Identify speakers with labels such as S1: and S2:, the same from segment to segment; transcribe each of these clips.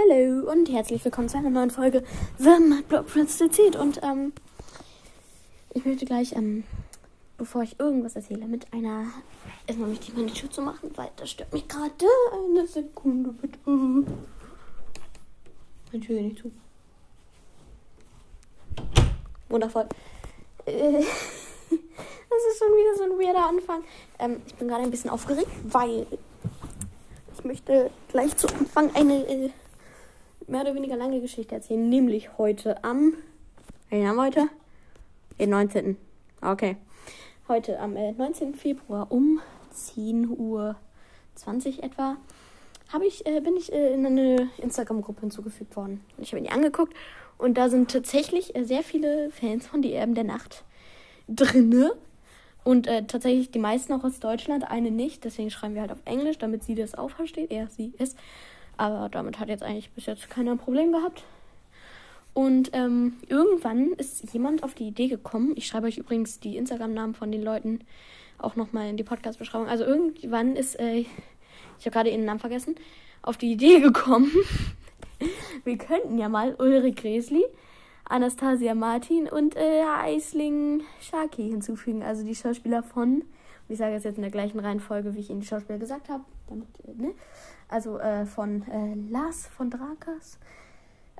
S1: Hallo und herzlich willkommen zu einer neuen Folge The Mad Block Prince Zit. Und ähm, ich möchte gleich, ähm, bevor ich irgendwas erzähle, mit einer. Erstmal möchte ich meine Tür zu machen, weil das stört mich gerade. Eine Sekunde bitte. Meine Tür nicht zu. Wundervoll. Äh, das ist schon wieder so ein weirder Anfang. Ähm, ich bin gerade ein bisschen aufgeregt, weil ich möchte gleich zu Anfang eine äh, mehr oder weniger lange Geschichte erzählen, nämlich heute am. Welchen haben wir heute? Den 19. Okay. Heute am äh, 19. Februar um 10 Uhr 20 etwa habe ich, äh, bin ich äh, in eine Instagram-Gruppe hinzugefügt worden. Ich habe mir die angeguckt und da sind tatsächlich äh, sehr viele Fans von Die Erben der Nacht drinne. Und äh, tatsächlich die meisten auch aus Deutschland, eine nicht. Deswegen schreiben wir halt auf Englisch, damit sie das auch versteht. Er, sie, es. Aber damit hat jetzt eigentlich bis jetzt keiner ein Problem gehabt. Und ähm, irgendwann ist jemand auf die Idee gekommen. Ich schreibe euch übrigens die Instagram-Namen von den Leuten auch nochmal in die Podcast-Beschreibung. Also irgendwann ist, äh, ich habe gerade ihren Namen vergessen, auf die Idee gekommen. Wir könnten ja mal Ulrich Gräsli, Anastasia Martin und äh, Eisling Sharky hinzufügen. Also die Schauspieler von, ich sage es jetzt in der gleichen Reihenfolge, wie ich Ihnen die Schauspieler gesagt habe. Damit, äh, ne? Also äh, von äh, Lars von Drakas,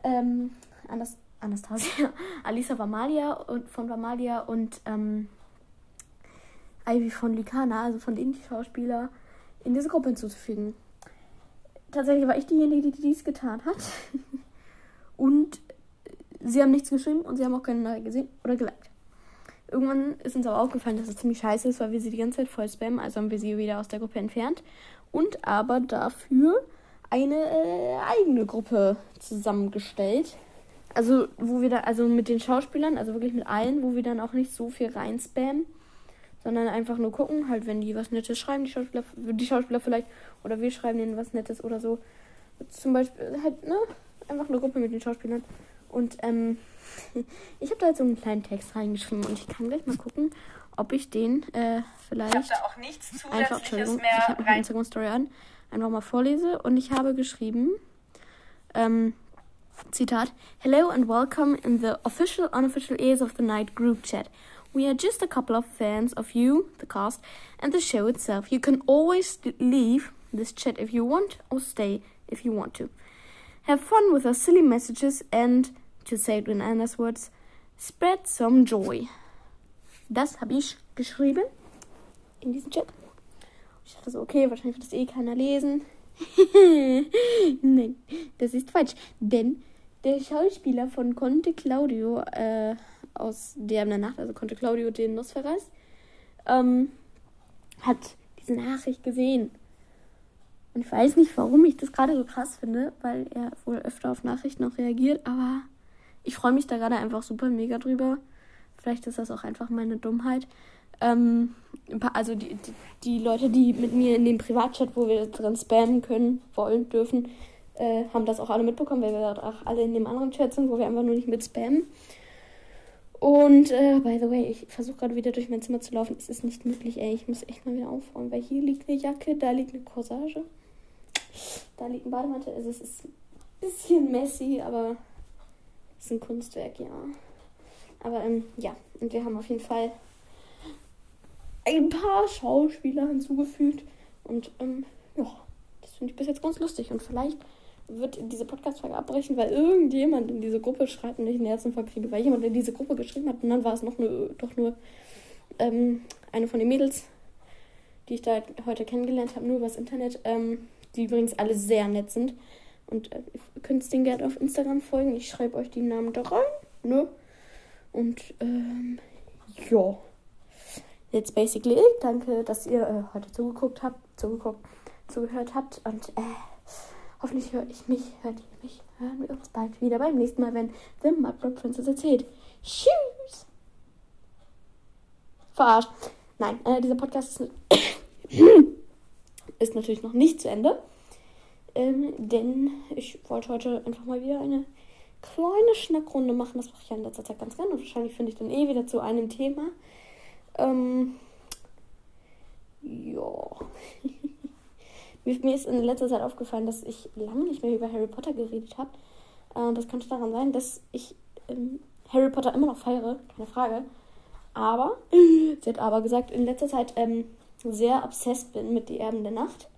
S1: ähm, Anas Anastasia, Alisa Vamalia und von Vamalia und ähm, Ivy von Lycana, also von denen die Schauspieler, in diese Gruppe hinzuzufügen. Tatsächlich war ich diejenige, die dies getan hat. und sie haben nichts geschrieben und sie haben auch keine Nachricht gesehen oder geliked. Irgendwann ist uns aber aufgefallen, dass es ziemlich scheiße ist, weil wir sie die ganze Zeit voll spammen. Also haben wir sie wieder aus der Gruppe entfernt und aber dafür eine äh, eigene Gruppe zusammengestellt. Also, wo wir da, also mit den Schauspielern, also wirklich mit allen, wo wir dann auch nicht so viel reinspammen, sondern einfach nur gucken, halt, wenn die was Nettes schreiben, die Schauspieler, die Schauspieler vielleicht, oder wir schreiben denen was Nettes oder so. Zum Beispiel, halt, ne? Einfach eine Gruppe mit den Schauspielern. Und, ähm, ich habe da jetzt so einen kleinen Text reingeschrieben und ich kann gleich mal gucken, ob ich den äh, vielleicht ich
S2: da auch nichts
S1: einfach, Entschuldigung, ich habe eine Instagram Story an, einfach mal vorlese und ich habe geschrieben, ähm, Zitat, Hello and welcome in the official unofficial Ears of the Night group chat. We are just a couple of fans of you, the cast, and the show itself. You can always leave this chat if you want or stay if you want to. Have fun with our silly messages and, to say it in Anna's words, spread some joy. Das habe ich geschrieben in diesem Chat. Ich dachte so, okay, wahrscheinlich wird das eh keiner lesen. Nein, das ist falsch. Denn der Schauspieler von Conte Claudio äh, aus Der Nacht, also Conte Claudio den Nosferas, ähm, hat diese Nachricht gesehen. Und ich weiß nicht, warum ich das gerade so krass finde, weil er wohl öfter auf Nachrichten auch reagiert, aber ich freue mich da gerade einfach super mega drüber. Vielleicht ist das auch einfach meine Dummheit. Ähm, also die, die, die, Leute, die mit mir in dem Privatchat, wo wir drin spammen können, wollen, dürfen, äh, haben das auch alle mitbekommen, weil wir auch alle in dem anderen Chat sind, wo wir einfach nur nicht mit spammen. Und äh, by the way, ich versuche gerade wieder durch mein Zimmer zu laufen. Es ist nicht möglich, ey. Ich muss echt mal wieder aufräumen, weil hier liegt eine Jacke, da liegt eine Corsage, da liegt ein Bademantel. Also es ist ein bisschen messy, aber es ist ein Kunstwerk, ja. Aber ähm, ja, und wir haben auf jeden Fall ein paar Schauspieler hinzugefügt. Und ähm, ja, das finde ich bis jetzt ganz lustig. Und vielleicht wird diese Podcast-Folge abbrechen, weil irgendjemand in diese Gruppe schreibt und ich einen Herzinfarkt kriege, weil jemand in diese Gruppe geschrieben hat. Und dann war es noch nur, doch nur ähm, eine von den Mädels, die ich da heute kennengelernt habe, nur übers Internet, ähm, die übrigens alle sehr nett sind. Und äh, ihr könnt es denen gerne auf Instagram folgen. Ich schreibe euch die Namen da rein. Ne? Und ähm, ja. Jetzt basically, danke, dass ihr äh, heute zugeguckt habt, zugeguckt, zugehört habt. Und äh, hoffentlich höre ich mich, hört ihr mich, hören wir uns bald wieder beim nächsten Mal, wenn The Mudblock Princess erzählt. Tschüss! Verarscht. Nein, äh, dieser Podcast ist, ist natürlich noch nicht zu Ende. Ähm, denn ich wollte heute einfach mal wieder eine kleine Schnackrunde machen. Das mache ich ja in letzter Zeit ganz gerne. Und wahrscheinlich finde ich dann eh wieder zu einem Thema. Ähm, ja. Mir ist in letzter Zeit aufgefallen, dass ich lange nicht mehr über Harry Potter geredet habe. Äh, das könnte daran sein, dass ich ähm, Harry Potter immer noch feiere, keine Frage. Aber, sie hat aber gesagt, in letzter Zeit ähm, sehr obsessed bin mit Die Erben der Nacht.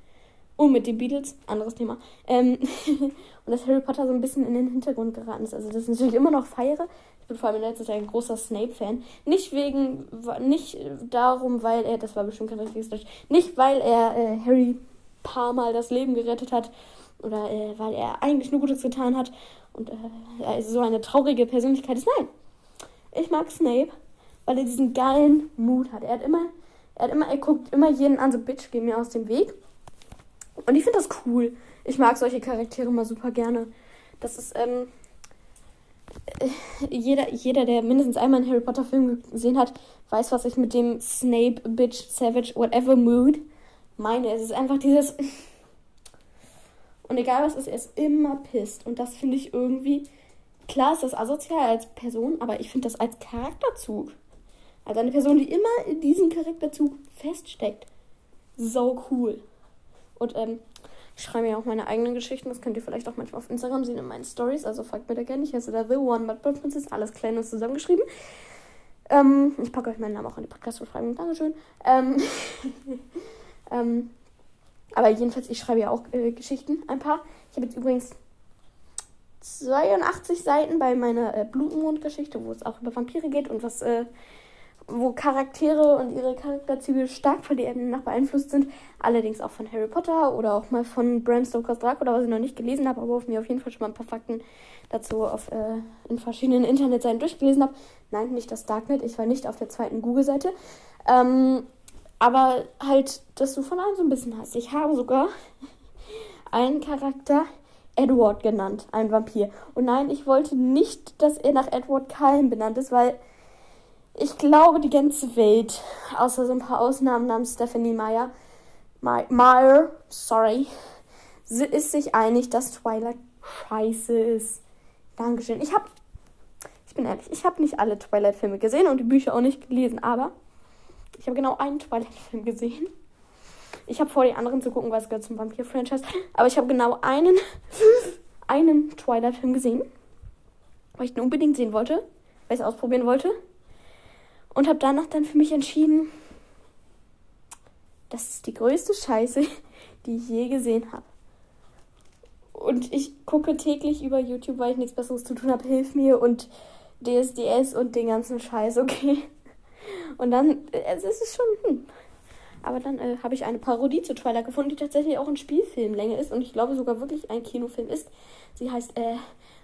S1: Und mit den Beatles, anderes Thema. Ähm, und dass Harry Potter so ein bisschen in den Hintergrund geraten ist. Also, das ist natürlich immer noch feiere. Ich bin vor allem in letzter Zeit ein großer Snape-Fan. Nicht wegen, nicht darum, weil er, das war bestimmt kein richtiges Deutsch, nicht weil er äh, Harry paar Mal das Leben gerettet hat oder äh, weil er eigentlich nur Gutes getan hat und äh, so eine traurige Persönlichkeit ist. Nein, ich mag Snape, weil er diesen geilen Mut hat. Er hat immer, er hat immer, er guckt immer jeden an, so Bitch, geh mir aus dem Weg. Und ich finde das cool. Ich mag solche Charaktere mal super gerne. Das ist, ähm, äh, jeder, jeder, der mindestens einmal einen Harry Potter Film gesehen hat, weiß, was ich mit dem Snape, Bitch, Savage, whatever Mood meine. Es ist einfach dieses. Und egal was ist, er ist immer pisst. Und das finde ich irgendwie. Klar ist das asozial als Person, aber ich finde das als Charakterzug. Als eine Person, die immer in diesem Charakterzug feststeckt. So cool. Und ähm, ich schreibe ja auch meine eigenen Geschichten. Das könnt ihr vielleicht auch manchmal auf Instagram sehen in meinen Stories. Also folgt mir da gerne. Ich heiße da The One But Princess. Alles klein und zusammengeschrieben. Ähm, ich packe euch meinen Namen auch in die Podcast-Beschreibung. Dankeschön. Ähm, ähm, aber jedenfalls, ich schreibe ja auch äh, Geschichten. Ein paar. Ich habe jetzt übrigens 82 Seiten bei meiner äh, Blutmond-Geschichte, wo es auch über Vampire geht und was äh, wo Charaktere und ihre Charakterzüge stark von den nach beeinflusst sind. Allerdings auch von Harry Potter oder auch mal von Bram Stokers Dracula, was ich noch nicht gelesen habe, aber auf mir auf jeden Fall schon mal ein paar Fakten dazu auf, äh, in verschiedenen Internetseiten durchgelesen habe. Nein, nicht das Darknet, ich war nicht auf der zweiten Google-Seite. Ähm, aber halt, dass du von allem so ein bisschen hast. Ich habe sogar einen Charakter Edward genannt, ein Vampir. Und nein, ich wollte nicht, dass er nach Edward Cullen benannt ist, weil ich glaube, die ganze Welt, außer so ein paar Ausnahmen namens Stephanie Meyer, Meyer, sorry, ist sich einig, dass Twilight scheiße ist. Dankeschön. Ich habe, ich bin ehrlich, ich habe nicht alle Twilight-Filme gesehen und die Bücher auch nicht gelesen, aber ich habe genau einen Twilight-Film gesehen. Ich habe vor, die anderen zu gucken, weil es gehört zum Vampir-Franchise. Aber ich habe genau einen, einen Twilight-Film gesehen, weil ich den unbedingt sehen wollte, weil ich es ausprobieren wollte. Und habe danach dann für mich entschieden, das ist die größte Scheiße, die ich je gesehen habe. Und ich gucke täglich über YouTube, weil ich nichts Besseres zu tun habe. Hilf mir und DSDS und den ganzen Scheiß, okay? Und dann, äh, es ist schon, hm. Aber dann äh, habe ich eine Parodie zu Twilight gefunden, die tatsächlich auch in Spielfilmlänge ist und ich glaube sogar wirklich ein Kinofilm ist. Sie heißt äh,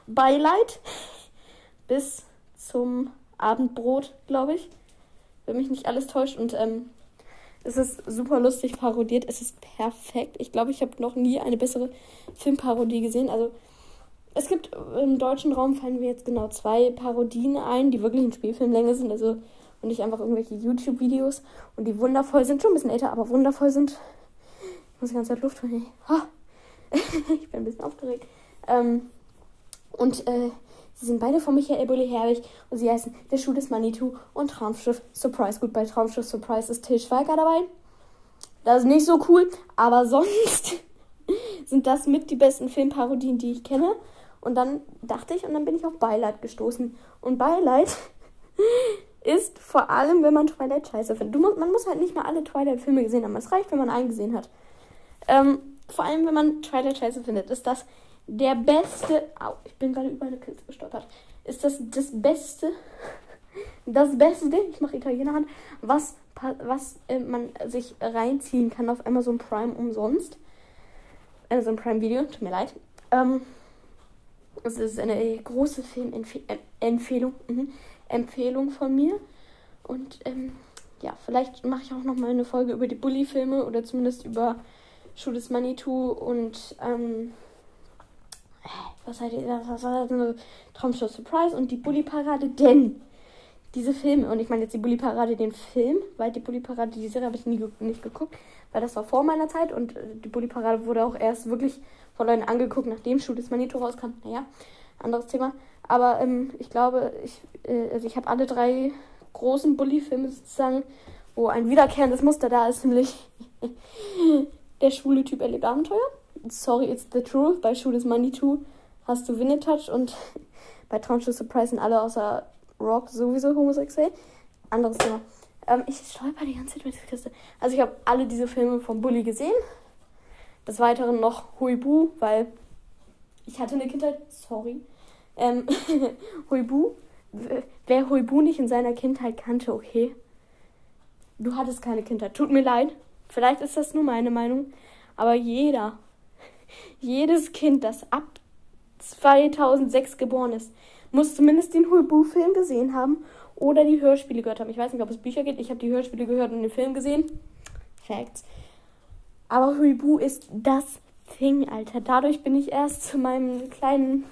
S1: Beileid bis zum Abendbrot, glaube ich. Wenn mich nicht alles täuscht. Und ähm, es ist super lustig parodiert. Es ist perfekt. Ich glaube, ich habe noch nie eine bessere Filmparodie gesehen. Also es gibt im deutschen Raum fallen mir jetzt genau zwei Parodien ein, die wirklich in Spielfilmlänge sind. Also und nicht einfach irgendwelche YouTube-Videos und die wundervoll sind, schon ein bisschen älter, aber wundervoll sind. Ich muss die ganze Zeit Luft holen. ich bin ein bisschen aufgeregt. Ähm, und äh, sie sind beide von Michael Bulli Herwig und sie heißen Der Schuh des Manitou und Traumschiff Surprise. Gut, bei Traumschiff Surprise ist Till Schweiger dabei. Das ist nicht so cool, aber sonst sind das mit die besten Filmparodien, die ich kenne. Und dann dachte ich, und dann bin ich auf Beileid gestoßen. Und Beileid ist vor allem, wenn man Twilight scheiße findet. Du, man muss halt nicht mal alle Twilight-Filme gesehen haben. Es reicht, wenn man einen gesehen hat. Ähm, vor allem, wenn man Twilight scheiße findet, ist das der beste. Au, ich bin gerade über eine Kiste gestottert. Ist das das Beste? Das Beste, ich mache Italiener Hand, was, was äh, man sich reinziehen kann auf Amazon Prime umsonst. Amazon Prime Video, tut mir leid. Ähm, es ist eine große Filmempfehlung. Mhm. Empfehlung von mir. Und ähm, ja, vielleicht mache ich auch noch mal eine Folge über die Bully-Filme oder zumindest über Schuh des Manitou und ähm, was seid ihr, was war das? Traumshow Surprise und die Bully-Parade, denn diese Filme, und ich meine jetzt die Bully-Parade, den Film, weil die Bully-Parade, die Serie habe ich nie, nicht geguckt, weil das war vor meiner Zeit und äh, die Bully-Parade wurde auch erst wirklich von Leuten angeguckt, nachdem Schuh des Manitou rauskam. Naja, anderes Thema. Aber ähm, ich glaube, ich, äh, also ich habe alle drei großen Bully-Filme sozusagen, wo ein wiederkehrendes Muster da ist, nämlich Der schwule Typ erlebt Abenteuer. Sorry, it's the truth. Bei Shoot is Money 2 hast du Winnetouch und bei Traumschiff Surprise sind alle außer Rock sowieso homosexuell. Anderes Thema. Ähm, ich stolper die ganze Zeit mit der Kiste. Also ich habe alle diese Filme von Bully gesehen. Des Weiteren noch Huibu, weil ich hatte eine Kindheit. Sorry. Ähm, Huibu. Wer Huibu nicht in seiner Kindheit kannte, okay. Du hattest keine Kindheit. Tut mir leid. Vielleicht ist das nur meine Meinung. Aber jeder, jedes Kind, das ab 2006 geboren ist, muss zumindest den Huibu-Film gesehen haben oder die Hörspiele gehört haben. Ich weiß nicht, ob es Bücher gibt. Ich habe die Hörspiele gehört und den Film gesehen. Facts. Aber Huibu ist das Ding, Alter. Dadurch bin ich erst zu meinem kleinen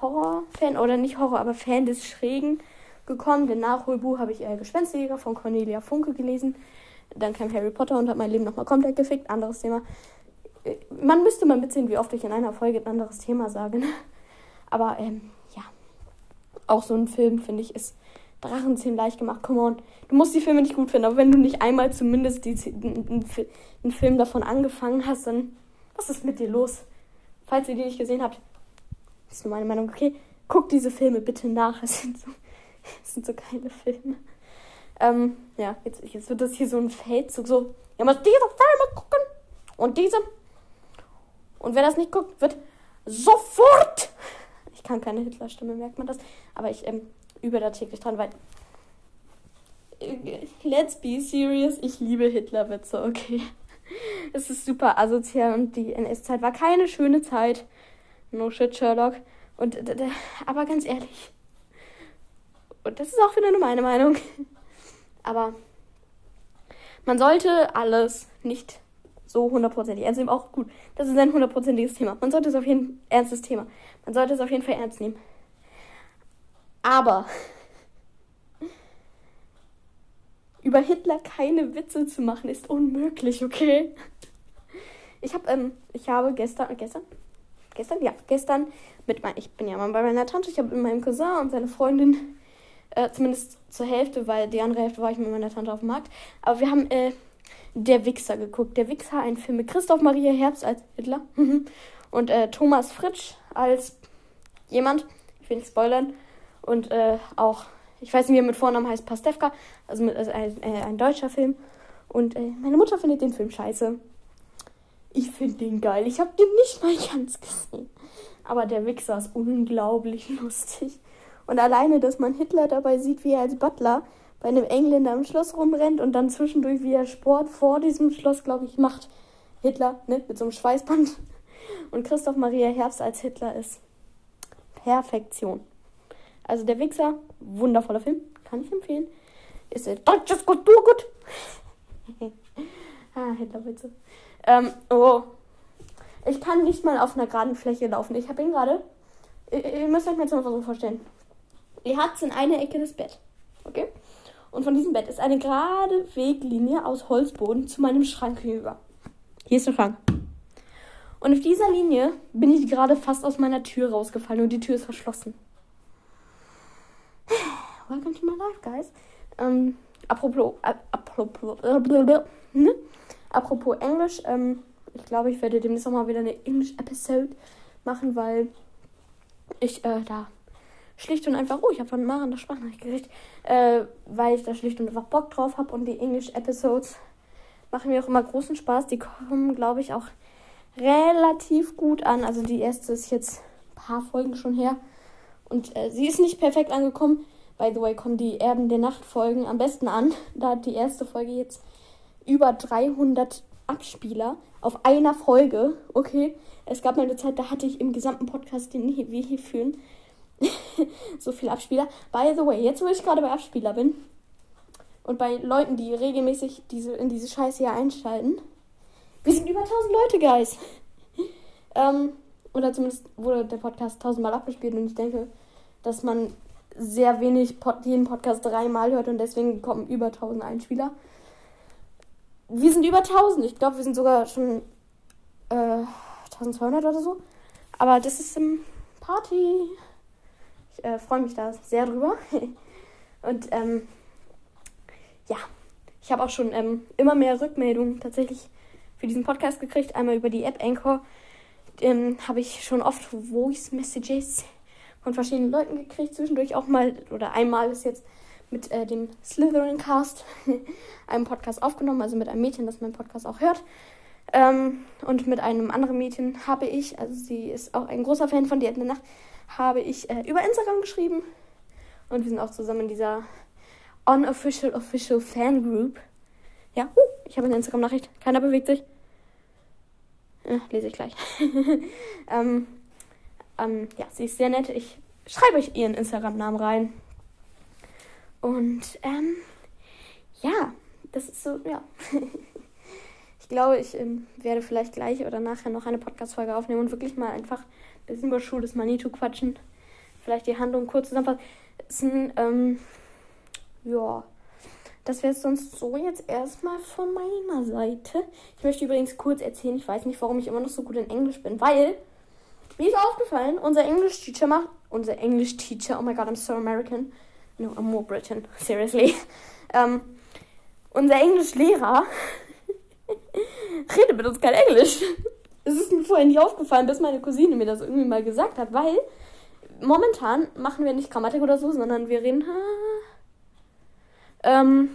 S1: Horror-Fan, oder nicht Horror, aber Fan des Schrägen gekommen. Denn nach Huibu habe ich äh, Gespensterjäger von Cornelia Funke gelesen. Dann kam Harry Potter und hat mein Leben nochmal komplett gefickt. Anderes Thema. Man müsste mal mitsehen, wie oft ich in einer Folge ein anderes Thema sage. Aber ähm, ja, auch so ein Film, finde ich, ist Drachenzähmen leicht gemacht. Come on. Du musst die Filme nicht gut finden, aber wenn du nicht einmal zumindest einen Film davon angefangen hast, dann was ist mit dir los? Falls ihr die nicht gesehen habt, ist nur meine Meinung. Okay, guck diese Filme bitte nach. Es sind so, es sind so geile Filme. Ähm, ja, jetzt, jetzt wird das hier so ein Feldzug. So, ihr müsst diese Filme gucken und diese. Und wer das nicht guckt, wird sofort. Ich kann keine Hitlerstimme, merkt man das. Aber ich ähm, übe da täglich dran, weil. Äh, let's be serious, ich liebe Hitlerwitze, okay. Es ist super asozial und die NS-Zeit war keine schöne Zeit. No shit, Sherlock. Und, aber ganz ehrlich. Und das ist auch wieder nur meine Meinung. Aber man sollte alles nicht so hundertprozentig ernst nehmen. Auch gut, das ist ein hundertprozentiges Thema. Man sollte es auf jeden Fall, ernstes Thema. Man sollte es auf jeden Fall ernst nehmen. Aber über Hitler keine Witze zu machen ist unmöglich, okay? Ich habe ähm, ich habe gestern gestern gestern ja gestern mit mein, ich bin ja mal bei meiner Tante, ich habe mit meinem Cousin und seine Freundin äh, zumindest zur Hälfte, weil die andere Hälfte war ich mit meiner Tante auf dem Markt, aber wir haben äh, der Wichser geguckt. Der Wichser, ein Film mit Christoph Maria Herbst als Hitler und äh, Thomas Fritsch als jemand, ich will nicht spoilern, und äh, auch, ich weiß nicht, wie er mit Vornamen heißt, Pastewka, also, mit, also ein, äh, ein deutscher Film. Und äh, meine Mutter findet den Film scheiße. Ich finde den geil. Ich habe den nicht mal ganz gesehen. Aber der Wichser ist unglaublich lustig. Und alleine, dass man Hitler dabei sieht, wie er als Butler bei einem Engländer im Schloss rumrennt und dann zwischendurch, wie er Sport vor diesem Schloss, glaube ich, macht. Hitler, ne, mit so einem Schweißband. Und Christoph Maria Herbst als Hitler ist Perfektion. Also der Wichser, wundervoller Film, kann ich empfehlen. Ist ein deutsches Kulturgut. ah, Hitlerwitze. Ähm, oh. Ich kann nicht mal auf einer geraden Fläche laufen. Ich habe ihn gerade. Ihr, müsst euch mal jetzt mal so vorstellen. Ihr habt in einer Ecke das Bett. Okay? Und von diesem Bett ist eine gerade Weglinie aus Holzboden zu meinem Schrank hinüber. Hier ist der Schrank. Und auf dieser Linie bin ich gerade fast aus meiner Tür rausgefallen und die Tür ist verschlossen. Welcome to my life, guys. Ähm, apropos, äh, apropos, äh, ne? apropos Englisch, ähm, ich glaube, ich werde demnächst auch mal wieder eine English-Episode machen, weil ich äh, da schlicht und einfach, oh, ich habe von Maren das Sprachnachricht gekriegt, äh, weil ich da schlicht und einfach Bock drauf habe und die English-Episodes machen mir auch immer großen Spaß. Die kommen, glaube ich, auch relativ gut an. Also die erste ist jetzt ein paar Folgen schon her und äh, sie ist nicht perfekt angekommen. By the way, kommen die Erben der Nacht Folgen am besten an. Da hat die erste Folge jetzt über 300 Abspieler auf einer Folge. Okay, es gab mal eine Zeit, da hatte ich im gesamten Podcast, den wir hier führen, so viele Abspieler. By the way, jetzt wo ich gerade bei Abspieler bin und bei Leuten, die regelmäßig diese, in diese Scheiße hier einschalten, wir sind über 1000 Leute, Guys. ähm, oder zumindest wurde der Podcast tausendmal abgespielt und ich denke, dass man sehr wenig Pod jeden Podcast dreimal hört und deswegen kommen über 1000 Einspieler. Wir sind über 1000. Ich glaube, wir sind sogar schon äh, 1200 oder so. Aber das ist im Party. Äh, freue mich da sehr drüber. und ähm, ja, ich habe auch schon ähm, immer mehr Rückmeldungen tatsächlich für diesen Podcast gekriegt. Einmal über die App Anchor. Ähm, habe ich schon oft Voice Messages von verschiedenen Leuten gekriegt. Zwischendurch auch mal, oder einmal ist jetzt mit äh, dem Slytherin Cast, einem Podcast aufgenommen, also mit einem Mädchen, das meinen Podcast auch hört. Ähm, und mit einem anderen Mädchen habe ich, also sie ist auch ein großer Fan von Die Nacht, habe ich äh, über Instagram geschrieben. Und wir sind auch zusammen in dieser Unofficial Official Fan Group. Ja, uh, ich habe eine Instagram-Nachricht. Keiner bewegt sich. Äh, lese ich gleich. ähm, ähm, ja, sie ist sehr nett. Ich schreibe euch ihren Instagram-Namen rein. Und ähm, ja, das ist so, ja. ich glaube, ich ähm, werde vielleicht gleich oder nachher noch eine Podcast-Folge aufnehmen und wirklich mal einfach bisschen über Schule des Manitou quatschen. Vielleicht die Handlung kurz zusammenfassen. Ähm, ja, das wäre es sonst so jetzt erstmal von meiner Seite. Ich möchte übrigens kurz erzählen, ich weiß nicht, warum ich immer noch so gut in Englisch bin, weil, mir ist aufgefallen, unser English-Teacher macht, unser English-Teacher, oh my god, I'm so American. No, I'm more Britain, seriously. Ähm, unser Englischlehrer redet mit uns kein Englisch. Es ist mir vorher nicht aufgefallen, bis meine Cousine mir das irgendwie mal gesagt hat, weil momentan machen wir nicht Grammatik oder so, sondern wir reden. Ähm,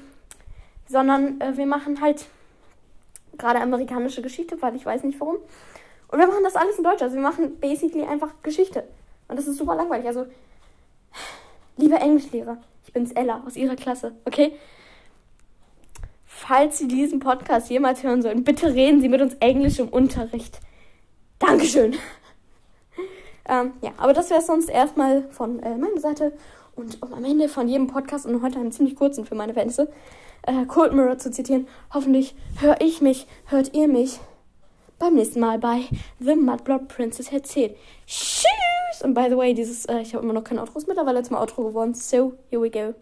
S1: sondern äh, wir machen halt gerade amerikanische Geschichte, weil ich weiß nicht warum. Und wir machen das alles in Deutsch. Also wir machen basically einfach Geschichte. Und das ist super langweilig. Also, liebe Englischlehrer, ich bin's Ella aus ihrer Klasse, okay? Falls Sie diesen Podcast jemals hören sollen, bitte reden Sie mit uns Englisch im Unterricht. Dankeschön. ähm, ja, aber das wäre sonst erstmal von äh, meiner Seite. Und um am Ende von jedem Podcast und heute einen ziemlich kurzen für meine Fenster, äh, Cold Mirror zu zitieren, hoffentlich höre ich mich, hört ihr mich beim nächsten Mal bei The Mudblood Princess erzählt. Tschüss! Und by the way, dieses, äh, ich habe immer noch kein Outro, ist mittlerweile zum Outro geworden. So, here we go.